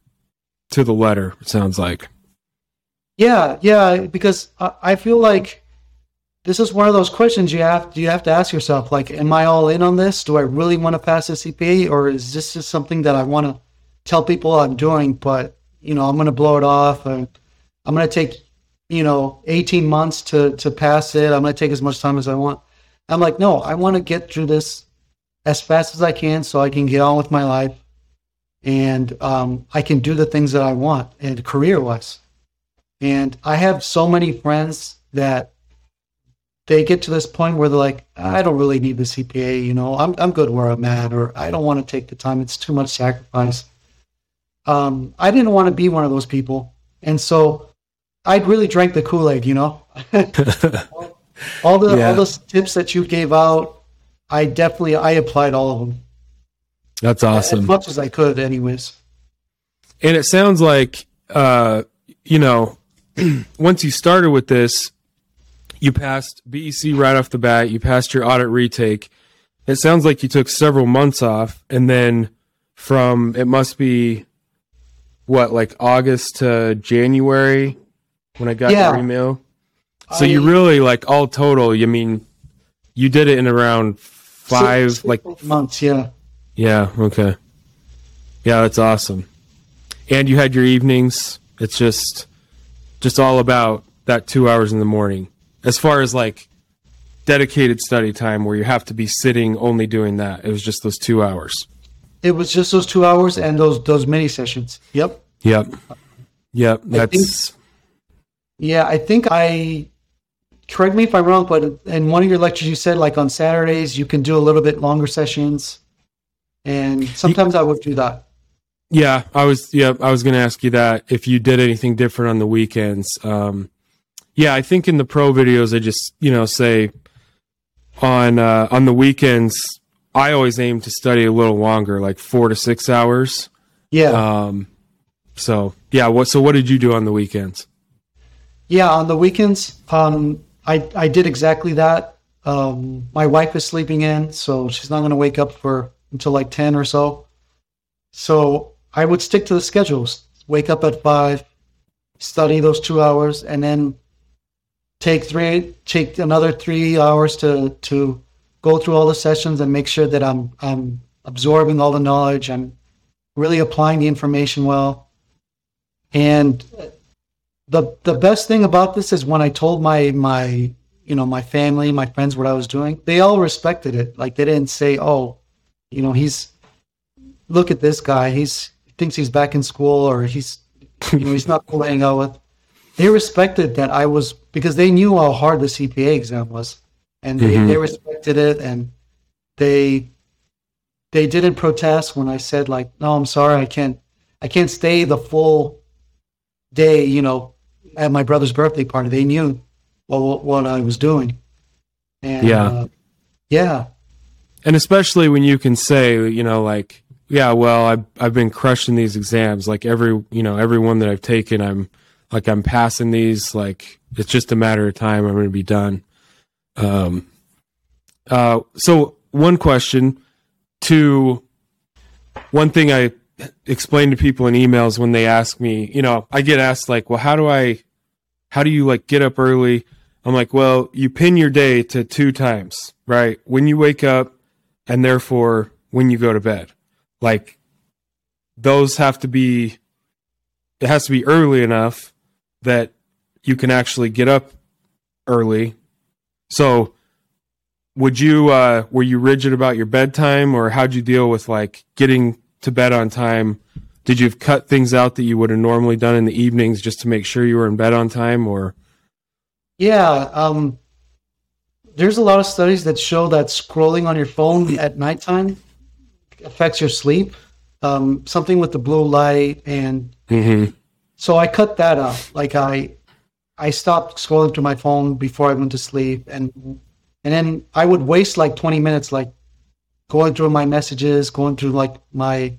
to the letter. It sounds like. Yeah, yeah, because I, I feel like this is one of those questions you have you have to ask yourself. Like, am I all in on this? Do I really want to pass the CPA, or is this just something that I want to tell people I'm doing, but you know, I'm going to blow it off and I'm going to take, you know, 18 months to, to pass it. I'm going to take as much time as I want. I'm like, no, I want to get through this as fast as I can so I can get on with my life and um, I can do the things that I want and career wise. And I have so many friends that they get to this point where they're like, I don't really need the CPA, you know, I'm, I'm good where I'm at, or I don't want to take the time. It's too much sacrifice um, I didn't want to be one of those people. And so I really drank the Kool Aid, you know? all the Yeah. all those tips that you gave out, I definitely I applied all of them That's awesome. as much as I could, anyways. And it sounds like, uh, you know, once you started with this, you passed BEC right off the bat. You passed your audit retake. It sounds like you took several months off, and then from it must be what like August to January when I got Yeah. your email. So you really like all total. You mean you did it in around five Six- like six months, yeah. yeah, okay. Yeah, that's awesome. And you had your evenings. It's just just all about that 2 hours in the morning. As far as like dedicated study time where you have to be sitting only doing that. It was just those 2 hours. It was just those two hours and those those mini sessions. Yep. Yep. Yep, that's Yeah, I think I correct me if I'm wrong, but in one of your lectures you said like on Saturdays you can do a little bit longer sessions. And sometimes I would do that. Yeah, I was yeah, I was going to ask you that if you did anything different on the weekends. Um yeah, I think in the pro videos I just, you know, say on uh on the weekends I always aim to study a little longer, like 4 to 6 hours. Yeah. Um so, yeah, what so what did you do on the weekends? Yeah, on the weekends, um, I I did exactly that. Um, my wife is sleeping in, so she's not going to wake up for until like ten or so. So I would stick to the schedules. Wake up at five, study those two hours, and then take three take another three hours to to go through all the sessions and make sure that I'm I'm absorbing all the knowledge. I'm really applying the information well, and the the best thing about this is when I told my my you know my family, my friends what I was doing, they all respected it. Like they didn't say, "Oh, you know, he's look at this guy. He's he thinks he's back in school or he's you know he's not cool to hang out with." They respected that I was because they knew how hard the CPA exam was, and they, Mhm. they respected it and they they didn't protest when I said like, "No, I'm sorry, I can't I can't stay the full day, you know, at my brother's birthday party. They knew what what I was doing. And, Yeah. uh, yeah, And especially when you can say, you know, like, yeah, well, I've I've been crushing these exams. Like every, you know, every one that I've taken, I'm like I'm passing these. Like it's just a matter of time. I'm going to be done. Um. Uh. So one question to one thing I explain to people in emails when they ask me, you know, I get asked like, well, how do I, how do you like get up early? I'm like, well, you pin your day to two times, right? When you wake up and therefore when you go to bed. Like those have to be it has to be early enough that you can actually get up early. So would you uh were you rigid about your bedtime or how'd you deal with like getting to bed on time? Did you cut things out that you would have normally done in the evenings just to make sure you were in bed on time or yeah. Um, there's a lot of studies that show that scrolling on your phone at nighttime affects your sleep. Um, something with the blue light, and mm-hmm. so I cut that out. Like I, I stopped scrolling through my phone before I went to sleep, and and then I would waste like 20 minutes, like going through my messages, going through like my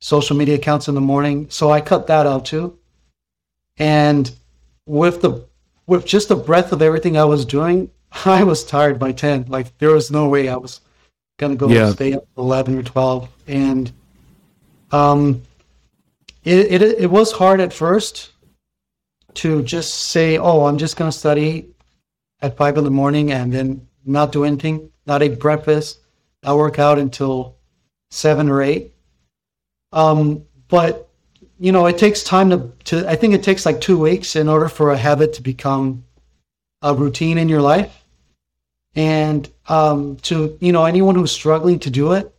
social media accounts in the morning. So I cut that out too. And with the with just the breadth of everything I was doing, I was tired by 10. Like there was no way I was gonna go Yeah. stay up 11 or 12. And um, it, it it was hard at first to just say, "Oh, I'm just gonna study at five in the morning and then not do anything, not eat breakfast, not work out until seven or eight. Um, but you know, it takes time to, to. I think it takes like two weeks in order for a habit to become a routine in your life. And um, to you know, anyone who's struggling to do it,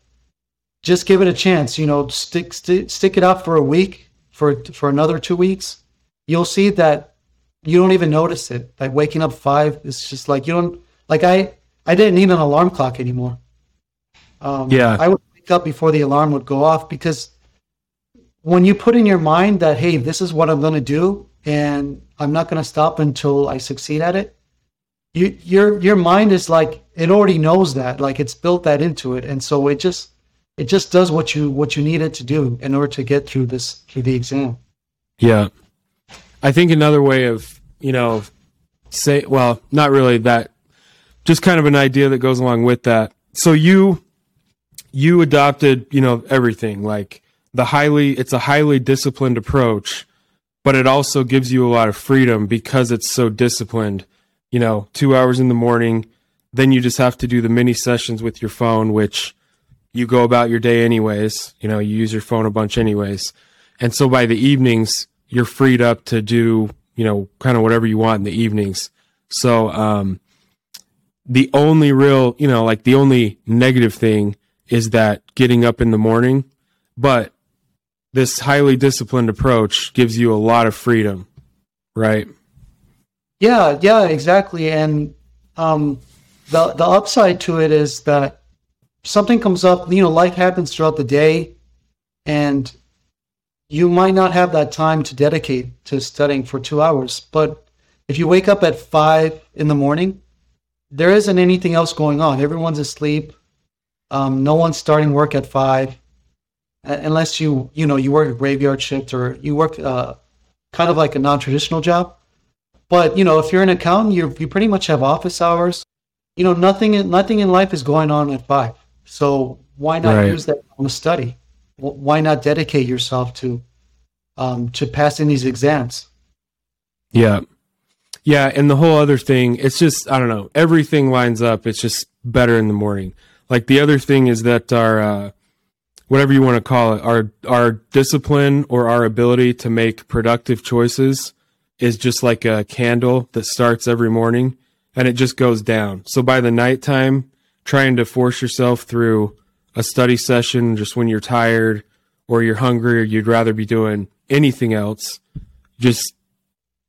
just give it a chance. You know, stick stick, stick it up for a week, for for another two weeks. You'll see that you don't even notice it. Like waking up five is just like you don't like I I didn't need an alarm clock anymore. Um, Yeah. I would wake up before the alarm would go off because when you put in your mind that hey, this is what I'm going to do and I'm not going to stop until I succeed at it, you, your your mind is like it already knows that, like it's built that into it, and so it just it just does what you what you need it to do in order to get through this through the exam. Yeah, I think another way of you know say well not really that just kind of an idea that goes along with that. So you you adopted you know everything like the highly it's a highly disciplined approach but it also gives you a lot of freedom because it's so disciplined you know two hours in the morning then you just have to do the mini sessions with your phone which you go about your day anyways. You know you use your phone a bunch anyways. And so by the evenings you're freed up to do you know kind of whatever you want in the evenings. So um the only real you know like the only negative thing is that getting up in the morning but this highly disciplined approach gives you a lot of freedom, right? Yeah, yeah, exactly. And um, the the upside to it is that something comes up. You know, life happens throughout the day, and you might not have that time to dedicate to studying for two hours. But if you wake up at five in the morning, there isn't anything else going on. Everyone's asleep. Um, no one's starting work at five unless you you know you work a graveyard shift or you work uh, kind of like a non-traditional job. But you know, if you're an accountant, you you pretty much have office hours. You know, nothing nothing in life is going on at five. So why not right. use that on a study? Why not dedicate yourself to um, to passing these exams? Yeah, yeah, and the whole other thing, it's just I don't know. Everything lines up. It's just better in the morning. Like the other thing is that our uh, whatever you want to call it, our our discipline or our ability to make productive choices is just like a candle that starts every morning and it just goes down. So by the nighttime, trying to force yourself through a study session just when you're tired or you're hungry or you'd rather be doing anything else, just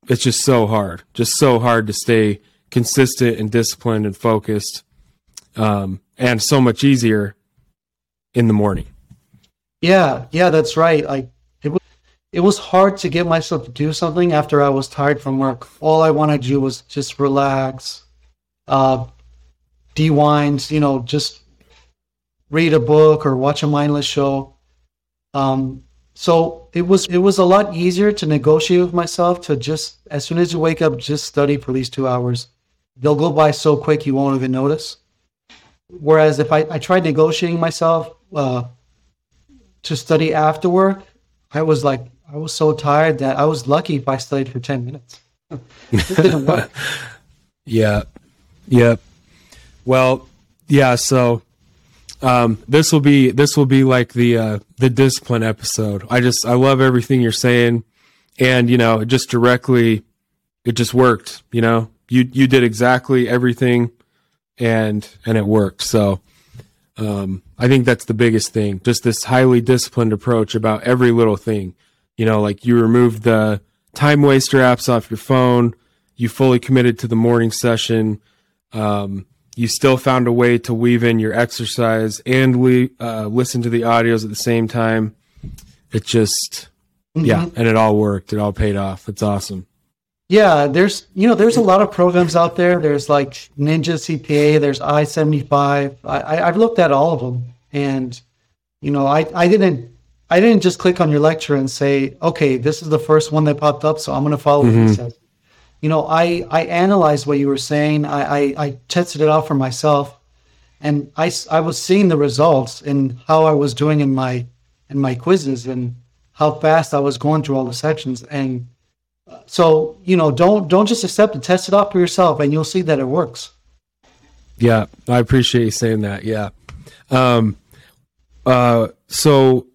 it's just so hard. Just so hard to stay consistent and disciplined and focused. Um, and so much easier in the morning. Yeah, yeah, that's right. Like it was, hard to get myself to do something after I was tired from work. All I wanted to do was just relax, uh, de-wind, you know, just read a book or watch a mindless show. Um, so it was it was a lot easier to negotiate with myself to just as soon as you wake up, just study for these two hours. They'll go by so quick you won't even notice. Whereas if I, I tried negotiating myself, uh, to study after work, I was like, I was so tired that I was lucky if I studied for 10 minutes. it yeah. Yeah. Well, yeah. So, um, this will be, this will be like the, uh, the discipline episode. I just, I love everything you're saying. And, you know, just directly, it just worked, you know, you, you did exactly everything and, and it worked. So, um, I think that's the biggest thing. Just this highly disciplined approach about every little thing. You know, like you removed the time waster apps off your phone. You fully committed to the morning session. Um, you still found a way to weave in your exercise and we uh, listen to the audios at the same time. It just, mm-hmm. yeah, and it all worked. It all paid off. It's awesome. Yeah, there's you know there's a lot of programs out there. There's like Ninja CPA. There's I seventy five. I I've looked at all of them, and you know I I didn't I didn't just click on your lecture and say okay this is the first one that popped up so I'm going to follow mm-hmm. what says. You know I I analyzed what you were saying. I, I I tested it out for myself, and I I was seeing the results and how I was doing in my in my quizzes and how fast I was going through all the sections and so you know, don't don't just accept it. Test it out for yourself, and you'll see that it works. Yeah, I appreciate you saying that. Yeah. Um. Uh. So,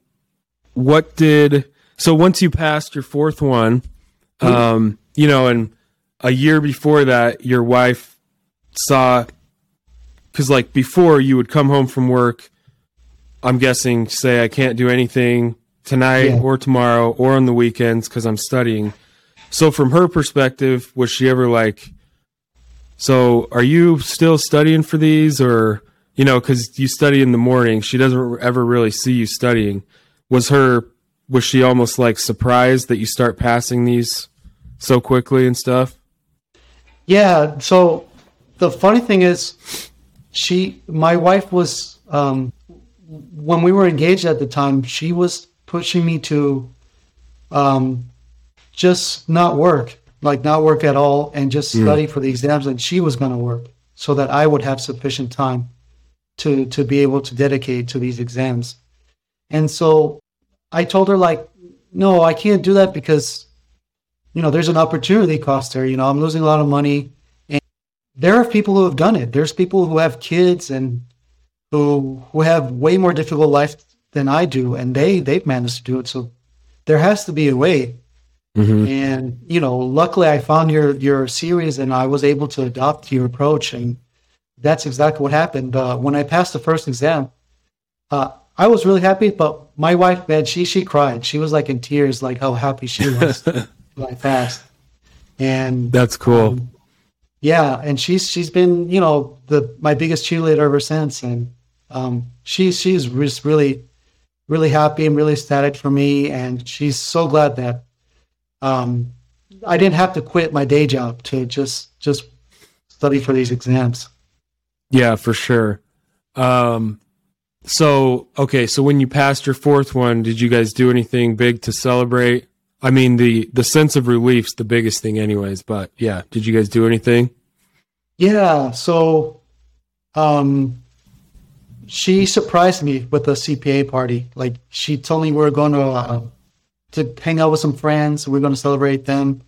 what did so once you passed your fourth one, um, you know, and a year before that, your wife saw because like before you would come home from work. I'm guessing say I can't do anything tonight yeah. or tomorrow or on the weekends because I'm studying so from her perspective, was she ever like, so are you still studying for these or, you know, cause you study in the morning. She doesn't ever really see you studying. Was her, was she almost like surprised that you start passing these so quickly and stuff? Yeah. So the funny thing is, she, my wife was, um, when we were engaged at the time, she was pushing me to, um, just not work, like not work at all, and just Mm. study for the exams. And she was going to work so that I would have sufficient time to to be able to dedicate to these exams. And so I told her like, no, I can't do that because, you know, there's an opportunity cost there. You know, I'm losing a lot of money. And there are people who have done it. There's people who have kids and who who have way more difficult life than I do, and they they've managed to do it. So there has to be a way. Mhm. And you know, luckily I found your your series, and I was able to adopt your approach, and that's exactly what happened. Uh, when I passed the first exam, uh, I was really happy. But my wife, man, she she cried. She was like in tears, like how happy she was I passed. And That's cool. um, yeah, and she's she's been you know the my biggest cheerleader ever since, and um, she's she's just really really happy and really ecstatic for me, and she's so glad that um, I didn't have to quit my day job to just just study for these exams. Yeah, for sure. Um, so okay, so when you passed your fourth one, did you guys do anything big to celebrate? I mean, the the sense of relief's the biggest thing, anyways. But yeah, did you guys do anything? Yeah, so um she surprised me with a CPA party. Like she told me we are going to uh, to hang out with some friends. We are going to celebrate them.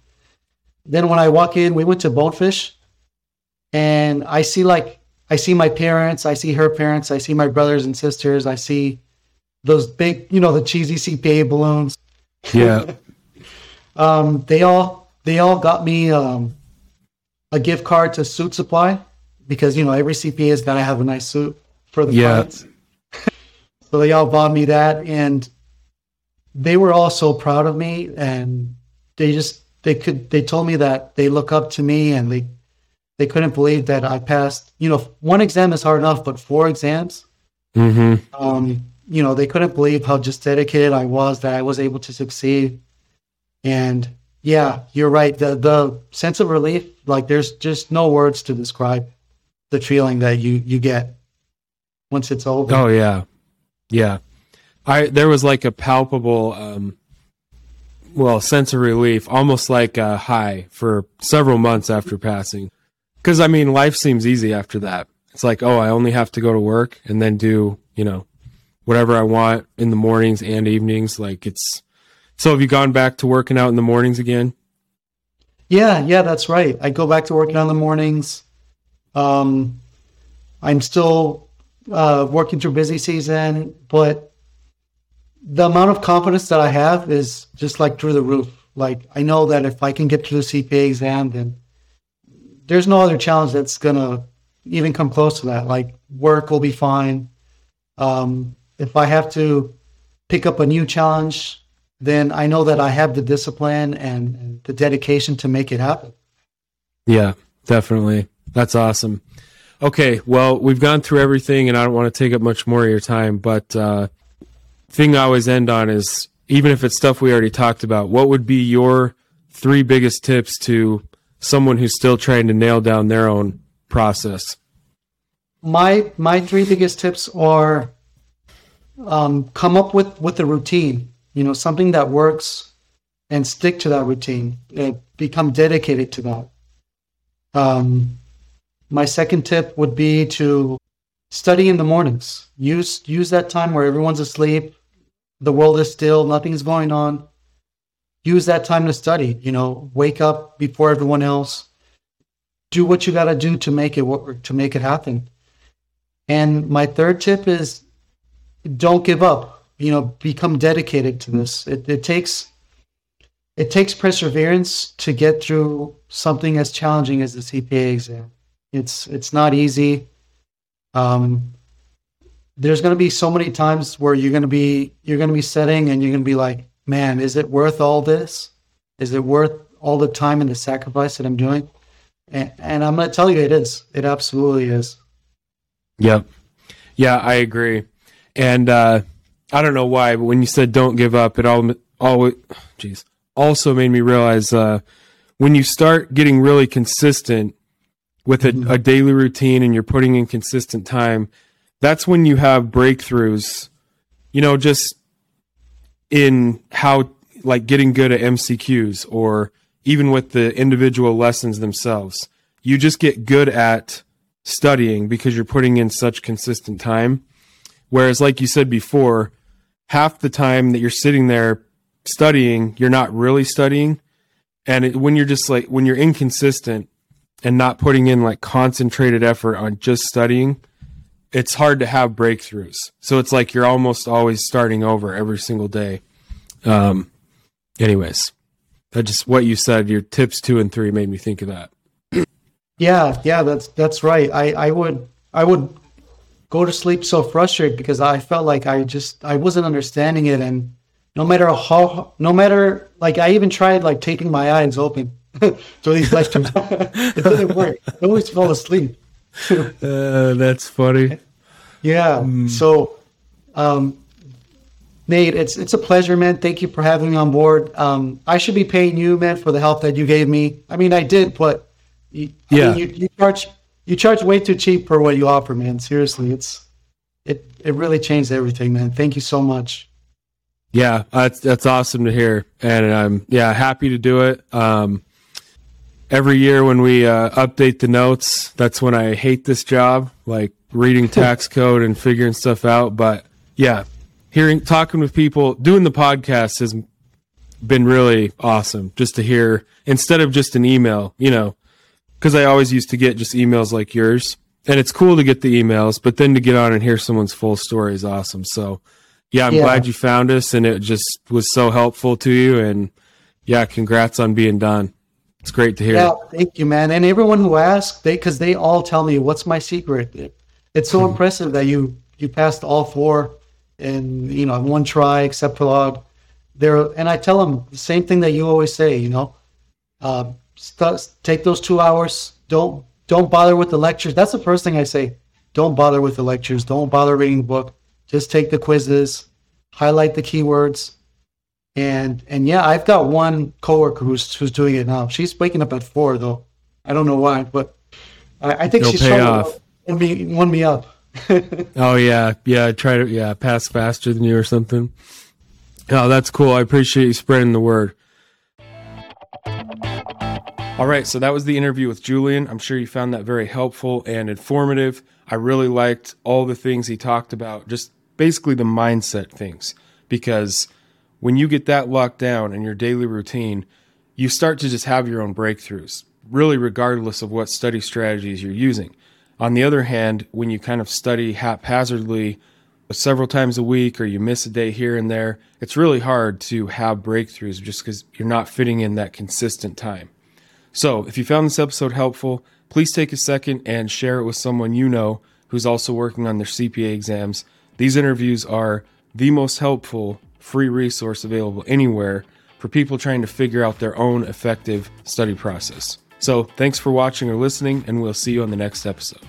Then when I walk in, we went to Bonefish, and I see like I see my parents, I see her parents, I see my brothers and sisters, I see those big, you know, the cheesy CPA balloons. Yeah, Um, they all they all got me um, a gift card to Suitsupply because you know every CPA has got to have a nice suit for the Yeah. clients. so they all bought me that, and they were all so proud of me, and they just they could they told me that they look up to me, and they they couldn't believe that I passed. You know, one exam is hard enough, but four exams hmm um, you know, they couldn't believe how just dedicated I was that I was able to succeed. And yeah, you're right. The the sense of relief, like there's just no words to describe the feeling that you you get once it's over. Oh yeah, yeah. I there was like a palpable, um, well, sense of relief, almost like a high for several months after passing. Because I mean, life seems easy after that. It's like, oh, I only have to go to work and then do, you know, whatever I want in the mornings and evenings. Like it's. So have you gone back to working out in the mornings again? Yeah, yeah, that's right. I go back to working on the mornings. Um, I'm still uh, working through busy season, but the amount of confidence that I have is just like through the roof. Like I know that if I can get through the CPA exam, then there's no other challenge that's gonna even come close to that. Like work will be fine. Um, if I have to pick up a new challenge, then I know that I have the discipline and, and the dedication to make it happen. Yeah, definitely. That's awesome. Okay, well, we've gone through everything, and I don't want to take up much more of your time. But uh, thing I always end on is, even if it's stuff we already talked about, what would be your three biggest tips to someone who's still trying to nail down their own process? My my three biggest tips are um, come up with with a routine. You know, something that works, and stick to that routine. And become dedicated to that. Um, my second tip would be to study in the mornings. Use use that time where everyone's asleep, the world is still, nothing's going on. Use that time to study. You know, wake up before everyone else. Do what you got to do to make it work, to make it happen. And my third tip is don't give up. You know, become dedicated to this. It, it takes it takes perseverance to get through something as challenging as the CPA exam. It's it's not easy. Um, there's going to be so many times where you're going to be you're going to be setting and you're going to be like, man, is it worth all this? Is it worth all the time and the sacrifice that I'm doing? And, and I'm going to tell you, it is. It absolutely is. Yep. Yeah, I agree. And uh, I don't know why, but when you said don't give up, it all always, jeez, also made me realize uh, when you start getting really consistent with a, a daily routine and you're putting in consistent time, that's when you have breakthroughs, you know, just in how like getting good at MCQs or even with the individual lessons themselves. You just get good at studying because you're putting in such consistent time. Whereas, like you said before, half the time that you're sitting there studying, you're not really studying. And it, when you're just like, when you're inconsistent and not putting in like concentrated effort on just studying, it's hard to have breakthroughs. So it's like you're almost always starting over every single day. Um, anyways, that just what you said, your tips two and three made me think of that. Yeah, yeah, that's that's right. I I would I would go to sleep so frustrated because I felt like I just I wasn't understanding it, and no matter how no matter like I even tried like taping my eyes open to these lectures, it didn't work. I always fall asleep. uh, that's funny. Yeah. Mm. So, um, Nate, it's it's a pleasure, man. Thank you for having me on board. Um, I should be paying you, man, for the help that you gave me. I mean, I did, but you, yeah, mean, you, you charge you charge way too cheap for what you offer, man. Seriously, it's it it really changed everything, man. Thank you so much. Yeah, that's that's awesome to hear, and I'm yeah happy to do it. Um, every year when we uh, update the notes, that's when I hate this job, like reading tax code and figuring stuff out. But yeah, hearing talking with people, doing the podcast has been really awesome. Just to hear instead of just an email, you know, because I always used to get just emails like yours, and it's cool to get the emails, but then to get on and hear someone's full story is awesome. So, yeah, I'm yeah. glad you found us, and it just was so helpful to you. And yeah, congrats on being done. It's great to hear. Yeah, thank you, man. And everyone who asks, they because they all tell me what's my secret. It's so impressive that you you passed all four in you know one try, except for log. There, and I tell them the same thing that you always say. You know, uh, st- take those two hours. Don't don't bother with the lectures. That's the first thing I say. Don't bother with the lectures. Don't bother reading the book. Just take the quizzes, highlight the keywords, and and yeah, I've got one coworker who's who's doing it now. She's waking up at four though. I don't know why, but I, I think It'll she's trying off. me one me up. oh yeah, yeah. Try to yeah pass faster than you or something. Oh, that's cool. I appreciate you spreading the word. All right, so that was the interview with Julian. I'm sure you found that very helpful and informative. I really liked all the things he talked about, just basically the mindset things, because when you get that locked down in your daily routine, you start to just have your own breakthroughs, really, regardless of what study strategies you're using. On the other hand, when you kind of study haphazardly several times a week or you miss a day here and there, it's really hard to have breakthroughs just because you're not fitting in that consistent time. So, if you found this episode helpful, please take a second and share it with someone you know who's also working on their CPA exams. These interviews are the most helpful free resource available anywhere for people trying to figure out their own effective study process. So, thanks for watching or listening, and we'll see you on the next episode.